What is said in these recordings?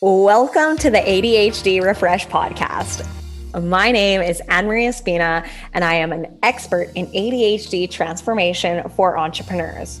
Welcome to the ADHD Refresh podcast. My name is Anne Marie Espina, and I am an expert in ADHD transformation for entrepreneurs.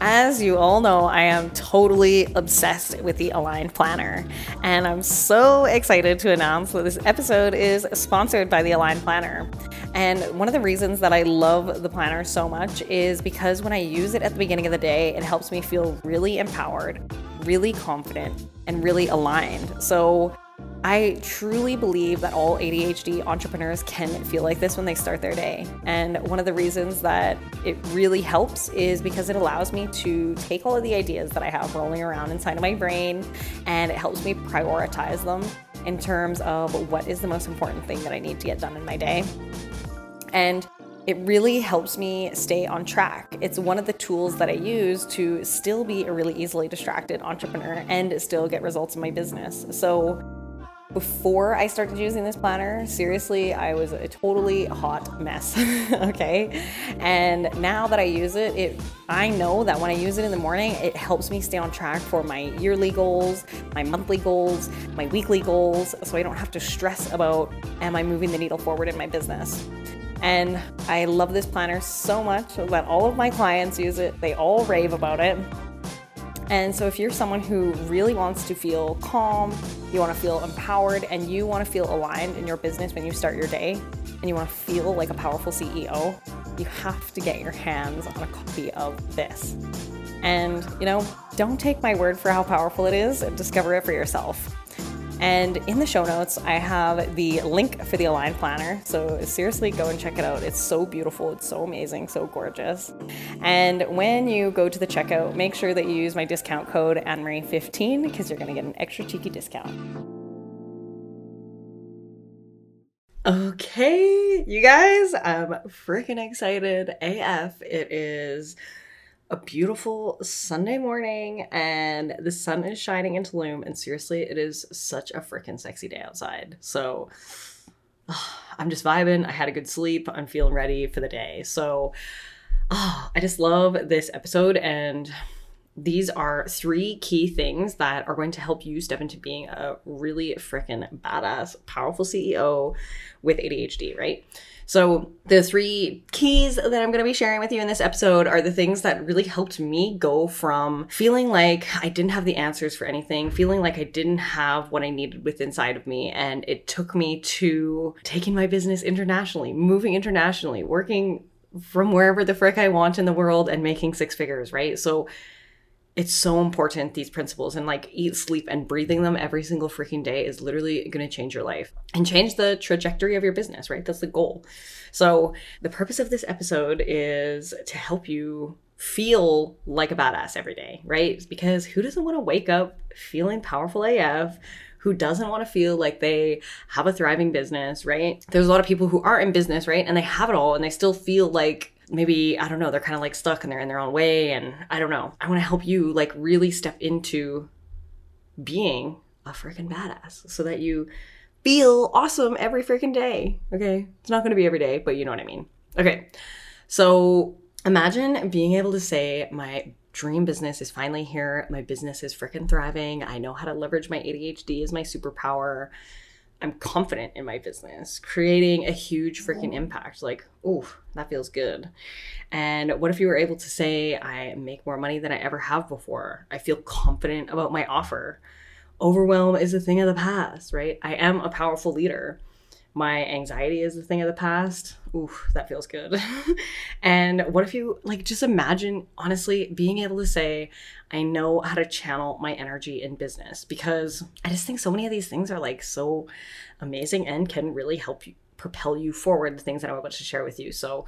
As you all know, I am totally obsessed with the Aligned Planner. And I'm so excited to announce that this episode is sponsored by the Aligned Planner. And one of the reasons that I love the planner so much is because when I use it at the beginning of the day, it helps me feel really empowered, really confident, and really aligned. So I truly believe that all ADHD entrepreneurs can feel like this when they start their day. And one of the reasons that it really helps is because it allows me to take all of the ideas that I have rolling around inside of my brain and it helps me prioritize them in terms of what is the most important thing that I need to get done in my day. And it really helps me stay on track. It's one of the tools that I use to still be a really easily distracted entrepreneur and still get results in my business. So, before I started using this planner, seriously, I was a totally hot mess. okay. And now that I use it, it I know that when I use it in the morning, it helps me stay on track for my yearly goals, my monthly goals, my weekly goals, so I don't have to stress about am I moving the needle forward in my business. And I love this planner so much that all of my clients use it. They all rave about it. And so, if you're someone who really wants to feel calm, you want to feel empowered, and you want to feel aligned in your business when you start your day, and you want to feel like a powerful CEO, you have to get your hands on a copy of this. And, you know, don't take my word for how powerful it is, and discover it for yourself. And in the show notes, I have the link for the Align Planner. So seriously, go and check it out. It's so beautiful, it's so amazing, so gorgeous. And when you go to the checkout, make sure that you use my discount code AnnMarie15 because you're going to get an extra cheeky discount. Okay, you guys, I'm freaking excited AF. It is a beautiful Sunday morning and the sun is shining into Tulum and seriously it is such a freaking sexy day outside. So oh, I'm just vibing. I had a good sleep. I'm feeling ready for the day. So oh, I just love this episode and these are three key things that are going to help you step into being a really freaking badass, powerful CEO with ADHD, right? So, the three keys that I'm going to be sharing with you in this episode are the things that really helped me go from feeling like I didn't have the answers for anything, feeling like I didn't have what I needed with inside of me. And it took me to taking my business internationally, moving internationally, working from wherever the frick I want in the world and making six figures, right? So, it's so important these principles and like eat sleep and breathing them every single freaking day is literally going to change your life and change the trajectory of your business right that's the goal so the purpose of this episode is to help you feel like a badass every day right because who doesn't want to wake up feeling powerful af who doesn't want to feel like they have a thriving business, right? There's a lot of people who are in business, right? And they have it all and they still feel like maybe I don't know, they're kind of like stuck and they're in their own way and I don't know. I want to help you like really step into being a freaking badass so that you feel awesome every freaking day. Okay? It's not going to be every day, but you know what I mean. Okay. So imagine being able to say, my dream business is finally here. My business is freaking thriving. I know how to leverage my ADHD as my superpower. I'm confident in my business, creating a huge freaking impact. Like, ooh, that feels good. And what if you were able to say, I make more money than I ever have before? I feel confident about my offer. Overwhelm is a thing of the past, right? I am a powerful leader my anxiety is a thing of the past. Ooh, that feels good. and what if you like just imagine honestly being able to say, I know how to channel my energy in business because I just think so many of these things are like so amazing and can really help you propel you forward the things that I'm about to share with you. So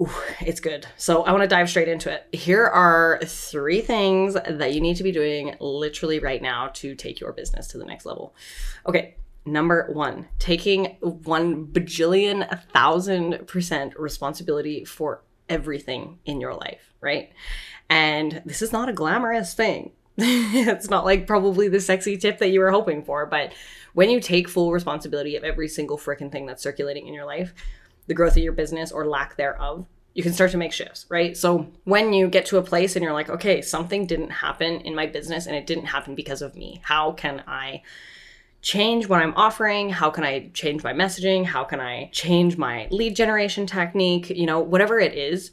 Ooh, it's good. So I want to dive straight into it. Here are three things that you need to be doing literally right now to take your business to the next level. Okay, Number one, taking one bajillion, a thousand percent responsibility for everything in your life, right? And this is not a glamorous thing. it's not like probably the sexy tip that you were hoping for, but when you take full responsibility of every single freaking thing that's circulating in your life, the growth of your business or lack thereof, you can start to make shifts, right? So when you get to a place and you're like, okay, something didn't happen in my business and it didn't happen because of me. How can I change what I'm offering? How can I change my messaging? How can I change my lead generation technique? You know, whatever it is,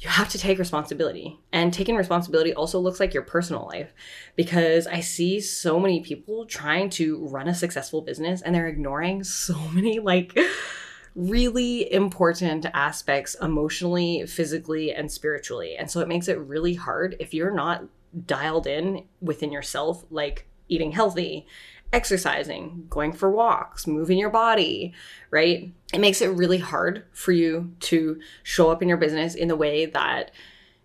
you have to take responsibility. And taking responsibility also looks like your personal life because I see so many people trying to run a successful business and they're ignoring so many like really important aspects emotionally, physically, and spiritually. And so it makes it really hard if you're not dialed in within yourself, like eating healthy, exercising, going for walks, moving your body, right? It makes it really hard for you to show up in your business in the way that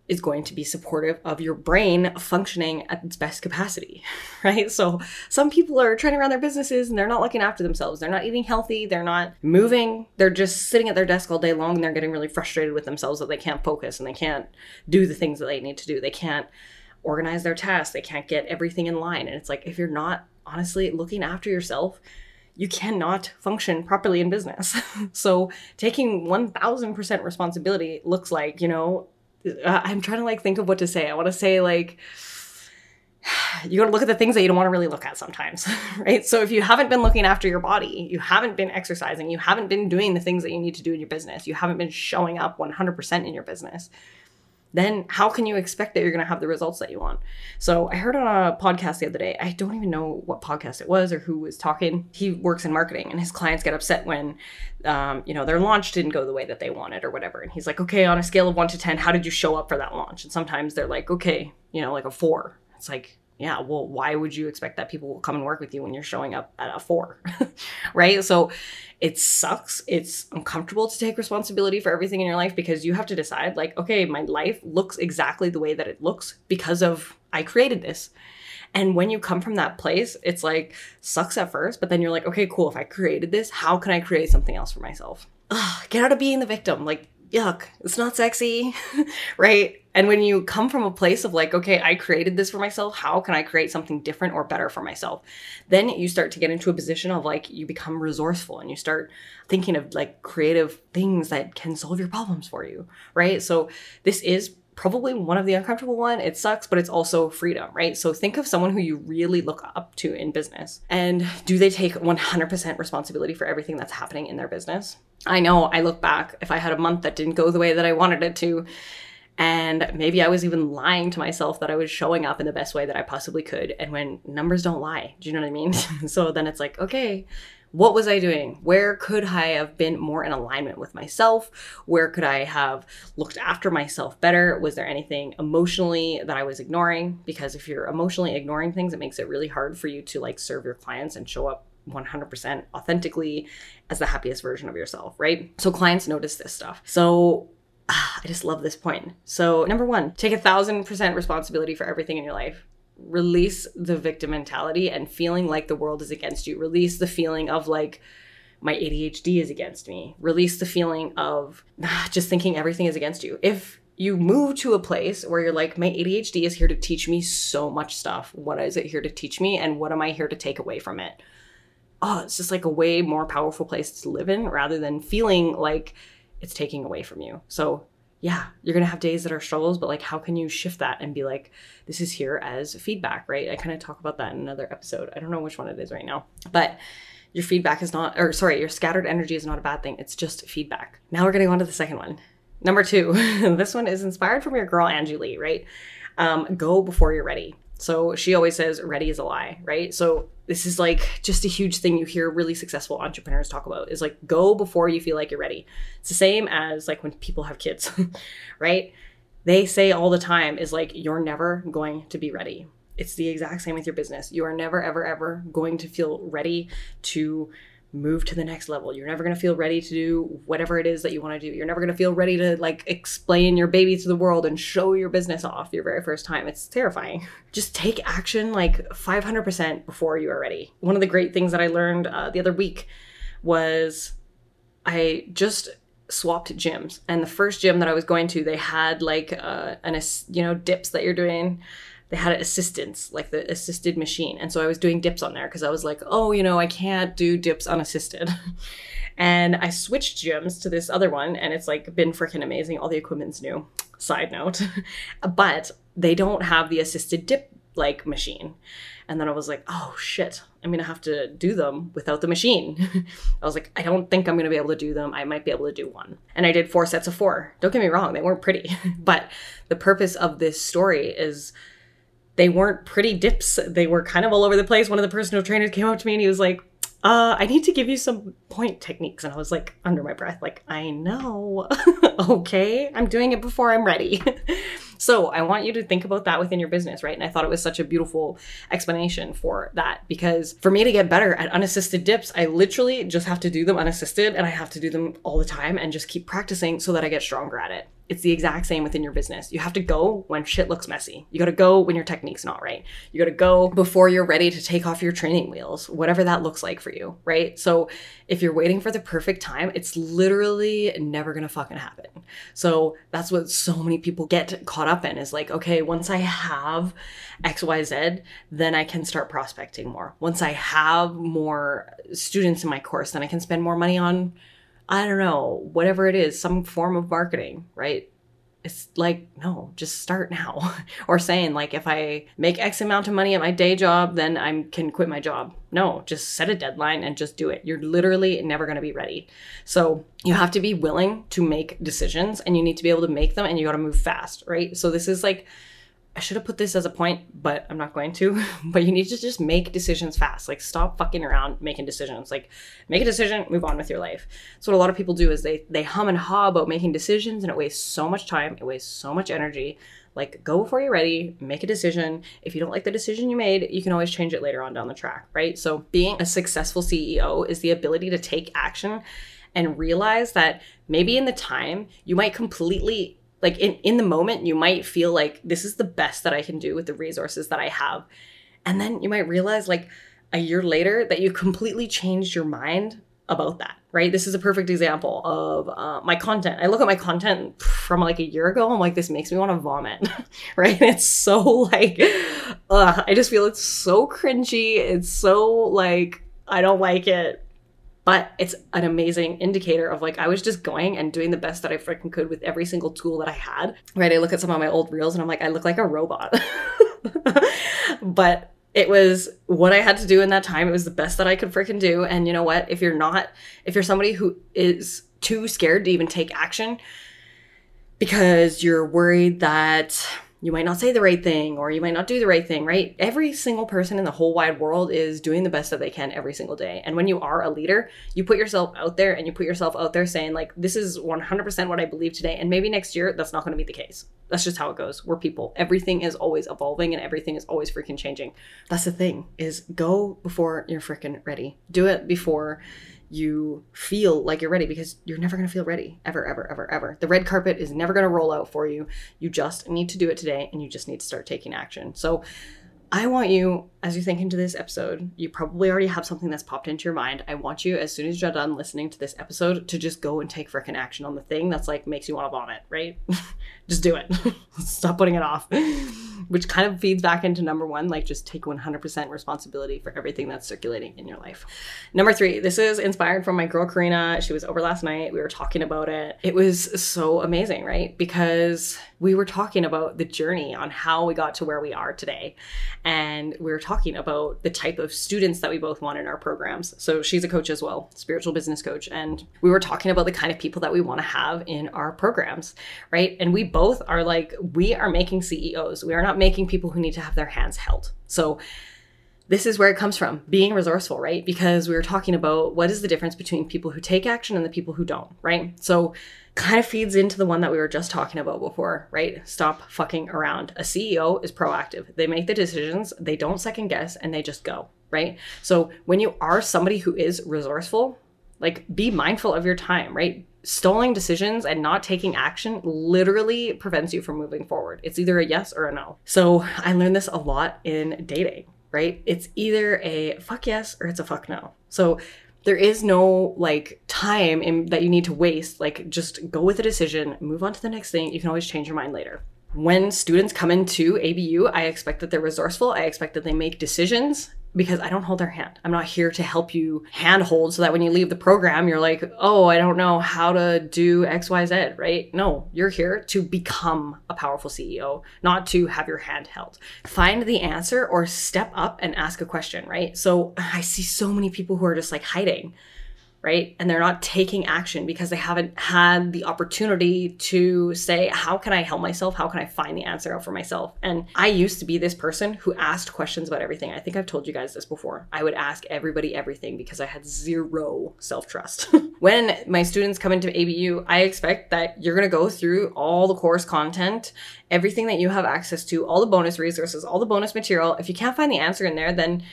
is going to be supportive of your brain functioning at its best capacity, right? So some people are trying to run their businesses and they're not looking after themselves. They're not eating healthy, they're not moving, they're just sitting at their desk all day long and they're getting really frustrated with themselves that they can't focus and they can't do the things that they need to do. They can't organize their tasks, they can't get everything in line. And it's like if you're not honestly, looking after yourself, you cannot function properly in business. so taking 1000% responsibility looks like, you know, uh, I'm trying to like think of what to say. I want to say like, you got to look at the things that you don't want to really look at sometimes, right? So if you haven't been looking after your body, you haven't been exercising, you haven't been doing the things that you need to do in your business, you haven't been showing up 100% in your business, then how can you expect that you're going to have the results that you want? So I heard on a podcast the other day, I don't even know what podcast it was or who was talking. He works in marketing and his clients get upset when, um, you know, their launch didn't go the way that they wanted or whatever. And he's like, okay, on a scale of one to 10, how did you show up for that launch? And sometimes they're like, okay, you know, like a four. It's like, yeah, well, why would you expect that people will come and work with you when you're showing up at a four? right? So it sucks. It's uncomfortable to take responsibility for everything in your life because you have to decide, like, okay, my life looks exactly the way that it looks because of I created this. And when you come from that place, it's like sucks at first, but then you're like, okay, cool. If I created this, how can I create something else for myself? Ugh, get out of being the victim. Like, yuck, it's not sexy, right? And when you come from a place of like, okay, I created this for myself, how can I create something different or better for myself? Then you start to get into a position of like, you become resourceful and you start thinking of like creative things that can solve your problems for you, right? So this is probably one of the uncomfortable one. It sucks, but it's also freedom, right? So think of someone who you really look up to in business. And do they take 100% responsibility for everything that's happening in their business? I know I look back, if I had a month that didn't go the way that I wanted it to, and maybe I was even lying to myself that I was showing up in the best way that I possibly could. And when numbers don't lie, do you know what I mean? so then it's like, okay, what was I doing? Where could I have been more in alignment with myself? Where could I have looked after myself better? Was there anything emotionally that I was ignoring? Because if you're emotionally ignoring things, it makes it really hard for you to like serve your clients and show up 100% authentically as the happiest version of yourself, right? So clients notice this stuff. So I just love this point. So, number one, take a thousand percent responsibility for everything in your life release the victim mentality and feeling like the world is against you. Release the feeling of like, my ADHD is against me. Release the feeling of just thinking everything is against you. If you move to a place where you're like, my ADHD is here to teach me so much stuff. What is it here to teach me? And what am I here to take away from it? Oh, it's just like a way more powerful place to live in rather than feeling like it's taking away from you. So yeah, you're going to have days that are struggles, but like, how can you shift that and be like, this is here as feedback, right? I kind of talk about that in another episode. I don't know which one it is right now, but your feedback is not, or sorry, your scattered energy is not a bad thing. It's just feedback. Now we're going to go on to the second one. Number two, this one is inspired from your girl, Angie Lee, right? Um, go before you're ready. So she always says, ready is a lie, right? So this is like just a huge thing you hear really successful entrepreneurs talk about is like go before you feel like you're ready. It's the same as like when people have kids, right? They say all the time is like, you're never going to be ready. It's the exact same with your business. You are never, ever, ever going to feel ready to move to the next level. You're never going to feel ready to do whatever it is that you want to do. You're never going to feel ready to like explain your baby to the world and show your business off your very first time. It's terrifying. Just take action like 500% before you are ready. One of the great things that I learned uh, the other week was I just swapped gyms and the first gym that I was going to they had like uh, an you know dips that you're doing they had assistants, like the assisted machine. And so I was doing dips on there because I was like, oh, you know, I can't do dips unassisted. and I switched gyms to this other one, and it's like been freaking amazing. All the equipment's new. Side note. but they don't have the assisted dip like machine. And then I was like, oh shit, I'm gonna have to do them without the machine. I was like, I don't think I'm gonna be able to do them. I might be able to do one. And I did four sets of four. Don't get me wrong, they weren't pretty. but the purpose of this story is they weren't pretty dips. They were kind of all over the place. One of the personal trainers came up to me and he was like, uh, I need to give you some point techniques. And I was like, under my breath, like, I know. okay, I'm doing it before I'm ready. so I want you to think about that within your business, right? And I thought it was such a beautiful explanation for that because for me to get better at unassisted dips, I literally just have to do them unassisted and I have to do them all the time and just keep practicing so that I get stronger at it. It's the exact same within your business. You have to go when shit looks messy. You got to go when your technique's not right. You got to go before you're ready to take off your training wheels, whatever that looks like for you, right? So if you're waiting for the perfect time, it's literally never going to fucking happen. So that's what so many people get caught up in is like, okay, once I have XYZ, then I can start prospecting more. Once I have more students in my course, then I can spend more money on I don't know, whatever it is, some form of marketing, right? It's like, no, just start now. or saying, like, if I make X amount of money at my day job, then I can quit my job. No, just set a deadline and just do it. You're literally never going to be ready. So you have to be willing to make decisions and you need to be able to make them and you got to move fast, right? So this is like, I should have put this as a point, but I'm not going to. but you need to just make decisions fast. Like stop fucking around making decisions. Like make a decision, move on with your life. So what a lot of people do is they they hum and haw about making decisions and it wastes so much time, it wastes so much energy. Like go before you're ready, make a decision. If you don't like the decision you made, you can always change it later on down the track, right? So being a successful CEO is the ability to take action and realize that maybe in the time you might completely like in, in the moment you might feel like this is the best that i can do with the resources that i have. And then you might realize like a year later that you completely changed your mind about that right? This is a perfect example of uh, my content. I look at my content from like a year ago i'm like this makes me want to vomit right? It's so like i just feel it's so cringy. It's so like i don't like it but it's an amazing indicator of like I was just going and doing the best that I freaking could with every single tool that I had. Right? I look at some of my old reels and I'm like, I look like a robot. but it was what I had to do in that time. It was the best that I could freaking do. And you know what? If you're not, if you're somebody who is too scared to even take action because you're worried that you might not say the right thing or you might not do the right thing, right? Every single person in the whole wide world is doing the best that they can every single day. And when you are a leader, you put yourself out there and you put yourself out there saying, like, this is 100% what I believe today. And maybe next year, that's not going to be the case. That's just how it goes. We're people. Everything is always evolving and everything is always freaking changing. That's the thing is go before you're freaking ready. Do it before you feel like you're ready because you're never going to feel ready ever, ever, ever, ever. The red carpet is never going to roll out for you. You just need to do it today and you just need to start taking action. So I want you as you think into this episode, you probably already have something that's popped into your mind. I want you, as soon as you're done listening to this episode, to just go and take freaking action on the thing that's like makes you want to vomit, right? just do it. Stop putting it off. Which kind of feeds back into number one, like just take 100% responsibility for everything that's circulating in your life. Number three, this is inspired from my girl Karina. She was over last night. We were talking about it. It was so amazing, right? Because we were talking about the journey on how we got to where we are today. And we were talking about the type of students that we both want in our programs. So she's a coach as well, spiritual business coach. And we were talking about the kind of people that we want to have in our programs, right? And we both are like, we are making CEOs. We are not making people who need to have their hands held. So this is where it comes from being resourceful, right? Because we were talking about what is the difference between people who take action and the people who don't, right? So kind of feeds into the one that we were just talking about before, right? Stop fucking around. A CEO is proactive. They make the decisions, they don't second guess, and they just go, right? So when you are somebody who is resourceful, like be mindful of your time, right? Stalling decisions and not taking action literally prevents you from moving forward. It's either a yes or a no. So I learned this a lot in dating, right? It's either a fuck yes or it's a fuck no. So there is no like time in, that you need to waste. Like just go with a decision, move on to the next thing. You can always change your mind later. When students come into ABU, I expect that they're resourceful. I expect that they make decisions because I don't hold their hand. I'm not here to help you handhold so that when you leave the program, you're like, oh, I don't know how to do XYZ, right? No, you're here to become a powerful CEO, not to have your hand held. Find the answer or step up and ask a question, right? So I see so many people who are just like hiding right? And they're not taking action because they haven't had the opportunity to say, How can I help myself? How can I find the answer out for myself? And I used to be this person who asked questions about everything. I think I've told you guys this before. I would ask everybody everything because I had zero self trust. when my students come into ABU, I expect that you're going to go through all the course content, everything that you have access to, all the bonus resources, all the bonus material. If you can't find the answer in there, then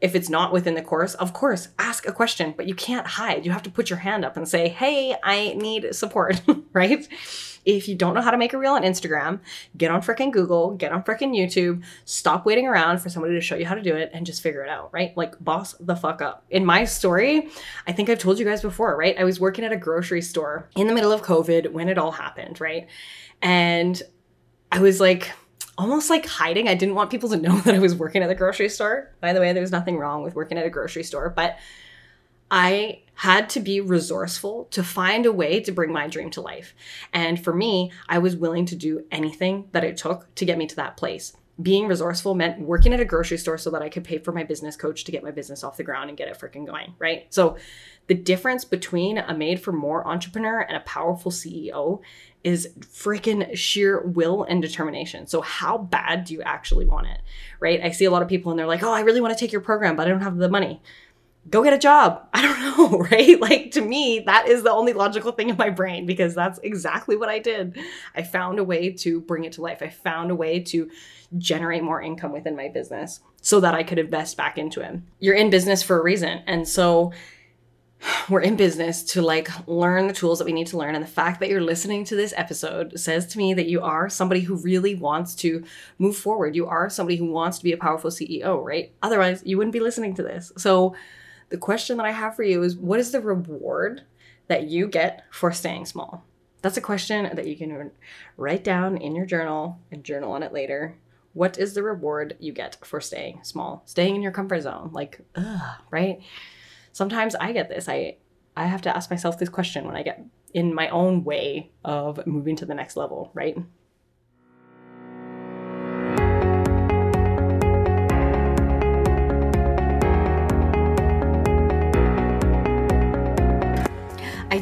if it's not within the course, of course, ask a question, but you can't hide. You have to put your hand up and say, hey, I need support, right? If you don't know how to make a reel on Instagram, get on freaking Google, get on freaking YouTube, stop waiting around for somebody to show you how to do it and just figure it out, right? Like, boss the fuck up. In my story, I think I've told you guys before, right? I was working at a grocery store in the middle of COVID when it all happened, right? And I was like, almost like hiding. I didn't want people to know that I was working at the grocery store. By the way, there's nothing wrong with working at a grocery store, but I had to be resourceful to find a way to bring my dream to life. And for me, I was willing to do anything that it took to get me to that place. Being resourceful meant working at a grocery store so that I could pay for my business coach to get my business off the ground and get it freaking going, right? So, the difference between a made for more entrepreneur and a powerful CEO is freaking sheer will and determination. So, how bad do you actually want it? Right? I see a lot of people and they're like, oh, I really want to take your program, but I don't have the money. Go get a job. I don't know, right? Like to me, that is the only logical thing in my brain because that's exactly what I did. I found a way to bring it to life. I found a way to generate more income within my business so that I could invest back into it. You're in business for a reason. And so, we're in business to like learn the tools that we need to learn and the fact that you're listening to this episode says to me that you are somebody who really wants to move forward you are somebody who wants to be a powerful ceo right otherwise you wouldn't be listening to this so the question that i have for you is what is the reward that you get for staying small that's a question that you can write down in your journal and journal on it later what is the reward you get for staying small staying in your comfort zone like ugh, right sometimes I get this. I I have to ask myself this question when I get in my own way of moving to the next level, right?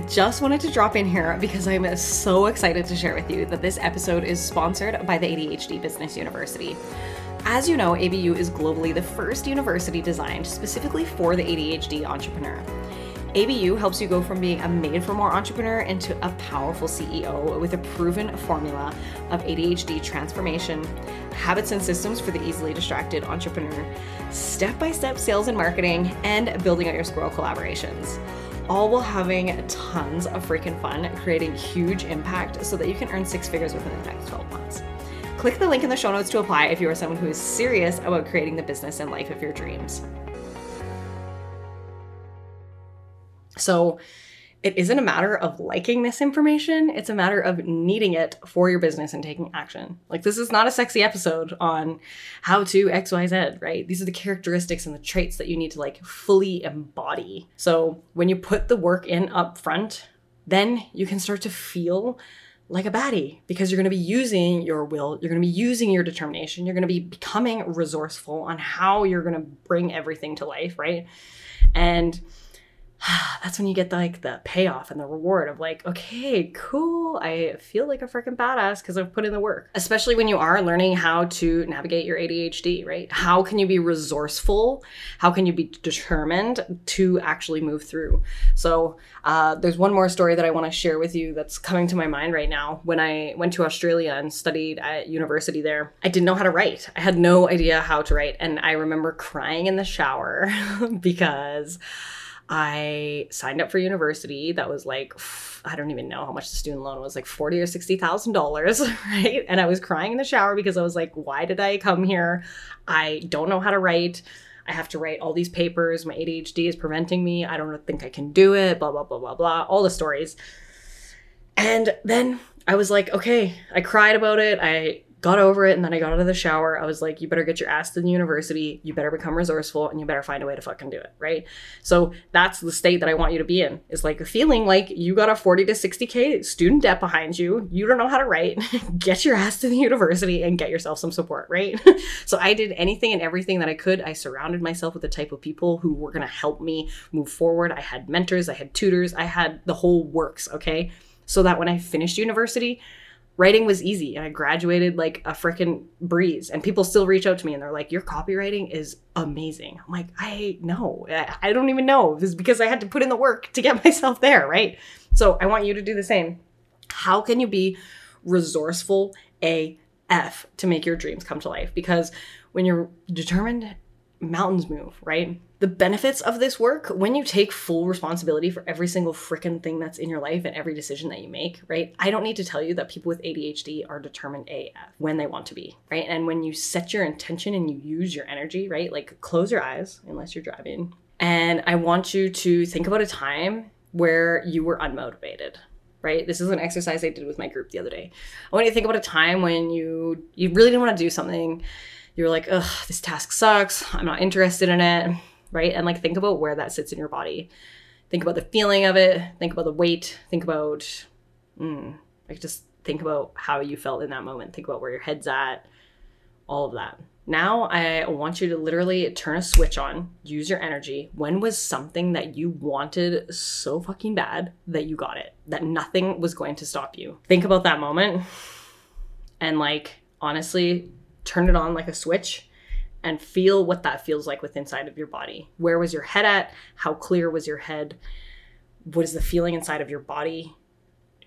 Just wanted to drop in here because I'm so excited to share with you that this episode is sponsored by the ADHD Business University. As you know, ABU is globally the first university designed specifically for the ADHD entrepreneur. ABU helps you go from being a made for more entrepreneur into a powerful CEO with a proven formula of ADHD transformation, habits and systems for the easily distracted entrepreneur, step by step sales and marketing, and building out your squirrel collaborations. All while having tons of freaking fun, creating huge impact so that you can earn six figures within the next 12 months. Click the link in the show notes to apply if you are someone who is serious about creating the business and life of your dreams. So, it isn't a matter of liking this information, it's a matter of needing it for your business and taking action. Like, this is not a sexy episode on how to XYZ, right? These are the characteristics and the traits that you need to like fully embody. So, when you put the work in up front, then you can start to feel like a baddie because you're going to be using your will, you're going to be using your determination, you're going to be becoming resourceful on how you're going to bring everything to life, right? And that's when you get the, like the payoff and the reward of like, okay, cool. I feel like a freaking badass because I've put in the work. Especially when you are learning how to navigate your ADHD, right? How can you be resourceful? How can you be determined to actually move through? So uh, there's one more story that I want to share with you that's coming to my mind right now. When I went to Australia and studied at university there, I didn't know how to write. I had no idea how to write, and I remember crying in the shower because. I signed up for university that was like I don't even know how much the student loan was like forty or sixty thousand dollars, right? And I was crying in the shower because I was like, why did I come here? I don't know how to write. I have to write all these papers. My ADHD is preventing me. I don't think I can do it. Blah blah blah blah blah. All the stories. And then I was like, okay. I cried about it. I got over it and then I got out of the shower. I was like, you better get your ass to the university. You better become resourceful and you better find a way to fucking do it. Right. So that's the state that I want you to be in is like a feeling like you got a 40 to 60K student debt behind you. You don't know how to write. get your ass to the university and get yourself some support. Right. so I did anything and everything that I could. I surrounded myself with the type of people who were going to help me move forward. I had mentors, I had tutors, I had the whole works. Okay. So that when I finished university, writing was easy and I graduated like a freaking breeze. And people still reach out to me and they're like, Your copywriting is amazing. I'm like, I know. I don't even know. This is because I had to put in the work to get myself there, right? So I want you to do the same. How can you be resourceful AF to make your dreams come to life? Because when you're determined, mountains move, right? The benefits of this work when you take full responsibility for every single freaking thing that's in your life and every decision that you make, right? I don't need to tell you that people with ADHD are determined AF when they want to be, right? And when you set your intention and you use your energy, right? Like close your eyes unless you're driving. And I want you to think about a time where you were unmotivated, right? This is an exercise I did with my group the other day. I want you to think about a time when you you really didn't want to do something. You were like, ugh, this task sucks. I'm not interested in it right? And like think about where that sits in your body. Think about the feeling of it. Think about the weight. Think about, mm, like just think about how you felt in that moment. Think about where your head's at. All of that. Now I want you to literally turn a switch on, use your energy. When was something that you wanted so fucking bad that you got it? That nothing was going to stop you. Think about that moment and like honestly turn it on like a switch and feel what that feels like with inside of your body. Where was your head at? How clear was your head? What is the feeling inside of your body?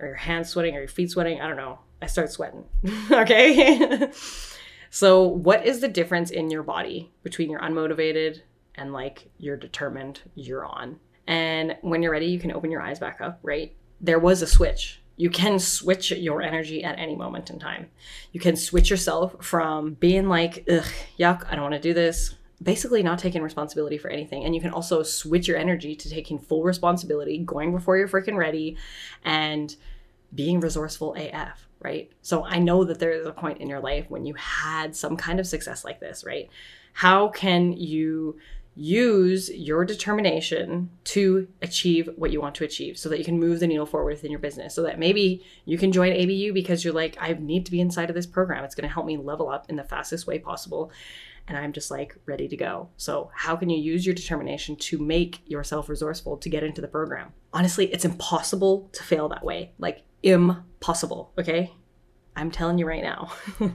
Are your hands sweating? Are your feet sweating? I don't know. I start sweating. okay. so, what is the difference in your body between you're unmotivated and like you're determined, you're on? And when you're ready, you can open your eyes back up, right? There was a switch you can switch your energy at any moment in time. You can switch yourself from being like, ugh, yuck, I don't want to do this, basically not taking responsibility for anything. And you can also switch your energy to taking full responsibility, going before you're freaking ready, and being resourceful AF, right? So I know that there is a point in your life when you had some kind of success like this, right? How can you use your determination to achieve what you want to achieve so that you can move the needle forward within your business so that maybe you can join ABU because you're like I need to be inside of this program it's going to help me level up in the fastest way possible and I'm just like ready to go. So, how can you use your determination to make yourself resourceful to get into the program? Honestly, it's impossible to fail that way. Like impossible, okay? I'm telling you right now.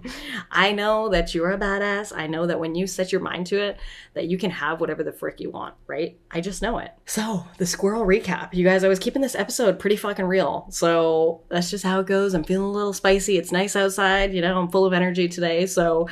I know that you're a badass. I know that when you set your mind to it, that you can have whatever the frick you want, right? I just know it. So, the squirrel recap. You guys, I was keeping this episode pretty fucking real. So, that's just how it goes. I'm feeling a little spicy. It's nice outside. You know, I'm full of energy today. So,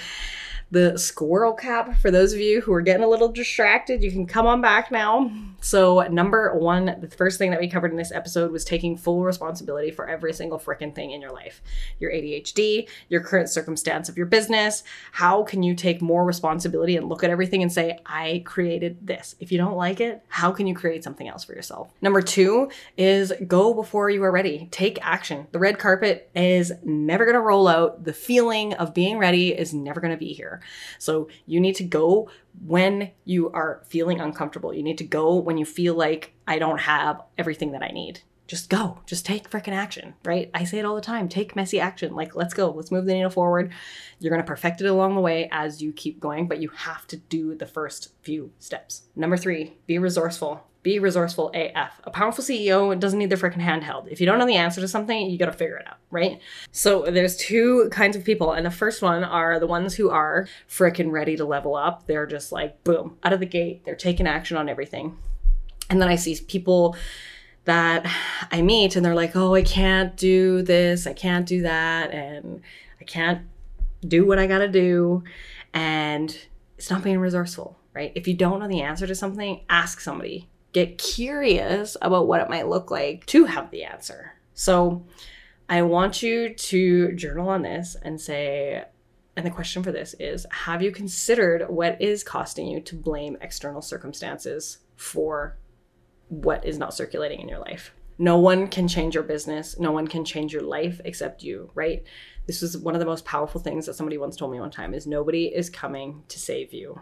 the squirrel cap. For those of you who are getting a little distracted, you can come on back now. So, number one, the first thing that we covered in this episode was taking full responsibility for every single freaking thing in your life your ADHD, your current circumstance of your business. How can you take more responsibility and look at everything and say, I created this? If you don't like it, how can you create something else for yourself? Number two is go before you are ready. Take action. The red carpet is never to roll out. The feeling of being ready is never to be here. So you need to go when you are feeling uncomfortable. You need to go when you feel like I don't have everything that I need. Just go. Just take freaking action, right? I say it all the time. Take messy action. Like, let's go. Let's move the needle forward. You're going to perfect it along the way as you keep going, but you have to do the first few steps. Number three, be resourceful. Be resourceful AF. A powerful CEO doesn't need their freaking handheld. If you don't know the answer to something, you got to figure it out, right? So there's two kinds of people. And the first one are the ones who are freaking ready to level up. They're just like, boom, out of the gate. They're taking action on everything. And then I see people that I meet and they're like, oh, I can't do this, I can't do that, and I can't do what I gotta do. And it's not being resourceful, right? If you don't know the answer to something, ask somebody get curious about what it might look like to have the answer. So I want you to journal on this and say, and the question for this is Have you considered what is costing you to blame external circumstances for what is not circulating in your life? No one can change your business. No one can change your life except you, right? This was one of the most powerful things that somebody once told me one time is nobody is coming to save you.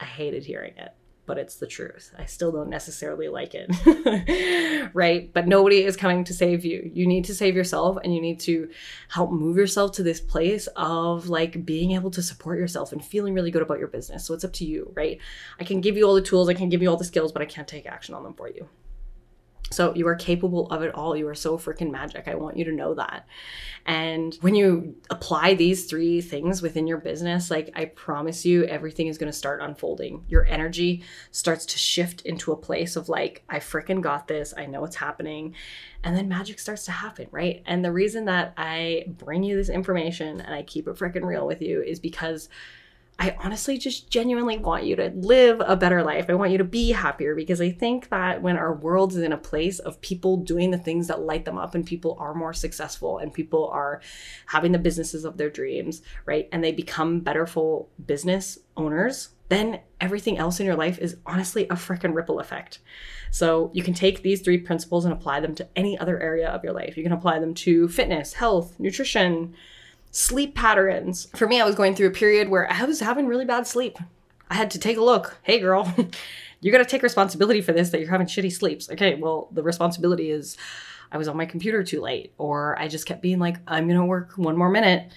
I hated hearing it but it's the truth. I still don't necessarily like it. right? But nobody is coming to save you. You need to save yourself and you need to help move yourself to this place of like being able to support yourself and feeling really good about your business. So it's up to you, right? I can give you all the tools, I can give you all the skills, but I can't take action on them for you. So you are capable of it all. You are so freaking magic. I want you to know that. And when you apply these three things within your business, like I promise you, everything is going to start unfolding. Your energy starts to shift into a place of like, I freaking got this. I know what's happening. And then magic starts to happen, right? And the reason that I bring you this information and I keep it freaking real with you is because I honestly just genuinely want you to live a better life. I want you to be happier because I think that when our world is in a place of people doing the things that light them up and people are more successful and people are having the businesses of their dreams, right? And they become better full business owners, then everything else in your life is honestly a freaking ripple effect. So you can take these three principles and apply them to any other area of your life. You can apply them to fitness, health, nutrition, sleep patterns. For me, I was going through a period where I was having really bad sleep. I had to take a look. Hey, girl, you got to take responsibility for this that you're having shitty sleeps. Okay, well, the responsibility is I was on my computer too late, or I just kept being like, I'm to work one more minute.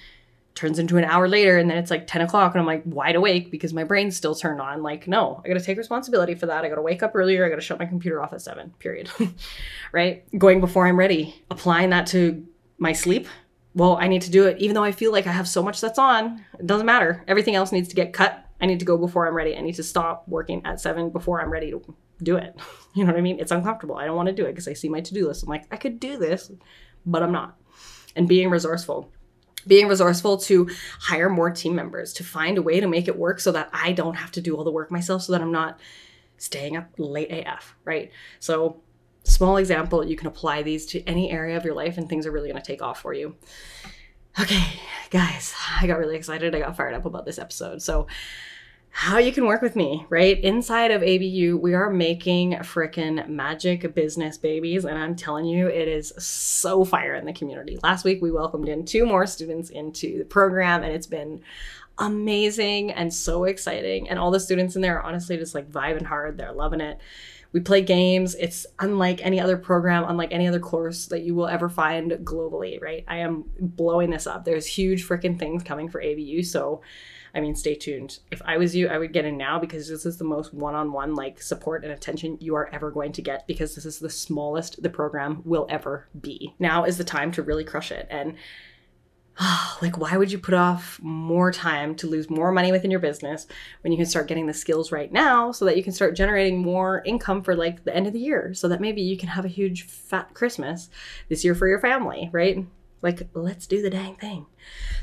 Turns into an hour later, and then it's like 10 o'clock, and I'm like wide awake because my brain's still turned on. Like, no, I gotta take responsibility for that. I gotta wake up earlier. I gotta shut my computer off at seven, period. right? Going before I'm ready. Applying that to my sleep well, I need to do it, even though I feel like I have so much that's on. It doesn't matter. Everything else needs to get cut. I need to go before I'm ready. I need to stop working at seven before I'm ready to do it. You know what I mean? It's uncomfortable. I don't want to do it because I see my to do list. I'm like, I could do this, but I'm not. And being resourceful. Being resourceful to hire more team members, to find a way to make it work so that I don't have to do all the work myself, so that I'm not staying up late AF, right? So small example, you can apply these to any area of your life and things are really going to take off for you. Okay, guys, I got really excited. I got fired up about this episode. So, how you can work with me, right? Inside of ABU, we are making freaking magic business babies. And I'm telling you, it is so fire in the community. Last week, we welcomed in two more students into the program, and it's been amazing and so exciting. And all the students in there are honestly just like vibing hard. They're loving it. We play games. It's unlike any other program, unlike any other course that you will ever find globally, right? I am blowing this up. There's huge freaking things coming for ABU. So, I mean, stay tuned. If I was you, I would get in now because this is the most one on one like support and attention you are ever going to get because this is the smallest the program will ever be. Now is the time to really crush it. And like why would you put off more time to lose more money within your business when you can start getting the skills right now so that you can start generating more income for like the end of the year so that maybe you can have a huge fat christmas this year for your family right Like, let's do the dang thing.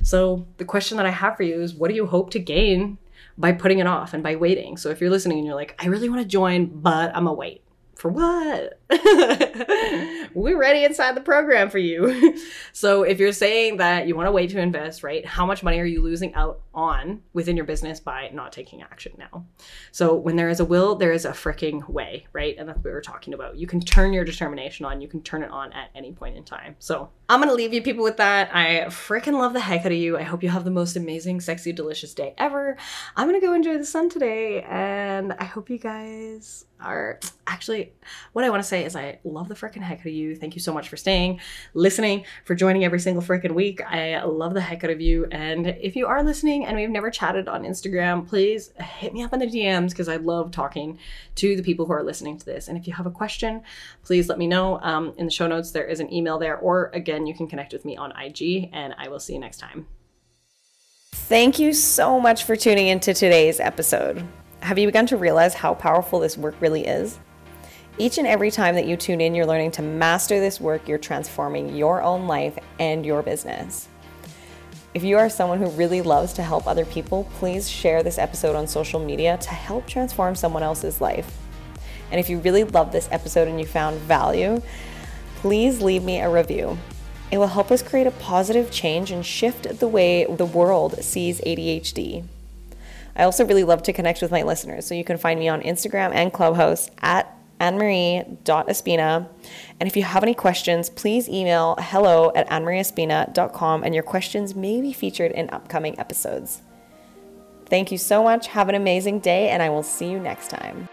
So, the question that I have for you is what do you hope to gain by putting it off and by waiting? So, if you're listening and you're like, I really want to join, but I'm a wait for what? We're ready inside the program for you. so, if you're saying that you want to wait to invest, right? How much money are you losing out on within your business by not taking action now? So, when there is a will, there is a freaking way, right? And that's what we were talking about. You can turn your determination on, you can turn it on at any point in time. So, I'm gonna leave you people with that. I freaking love the heck out of you. I hope you have the most amazing, sexy, delicious day ever. I'm gonna go enjoy the sun today, and I hope you guys are actually what I want to say is I love the freaking heck out of you. Thank you so much for staying, listening, for joining every single freaking week. I love the heck out of you. And if you are listening and we've never chatted on Instagram, please hit me up in the DMs because I love talking to the people who are listening to this. And if you have a question, please let me know. Um, in the show notes, there is an email there, or again, you can connect with me on IG, and I will see you next time. Thank you so much for tuning into today's episode. Have you begun to realize how powerful this work really is? Each and every time that you tune in, you're learning to master this work, you're transforming your own life and your business. If you are someone who really loves to help other people, please share this episode on social media to help transform someone else's life. And if you really love this episode and you found value, please leave me a review. It will help us create a positive change and shift the way the world sees ADHD. I also really love to connect with my listeners, so you can find me on Instagram and Clubhouse at annemarie.espina. And if you have any questions, please email hello at annemarieespina.com and your questions may be featured in upcoming episodes. Thank you so much. Have an amazing day, and I will see you next time.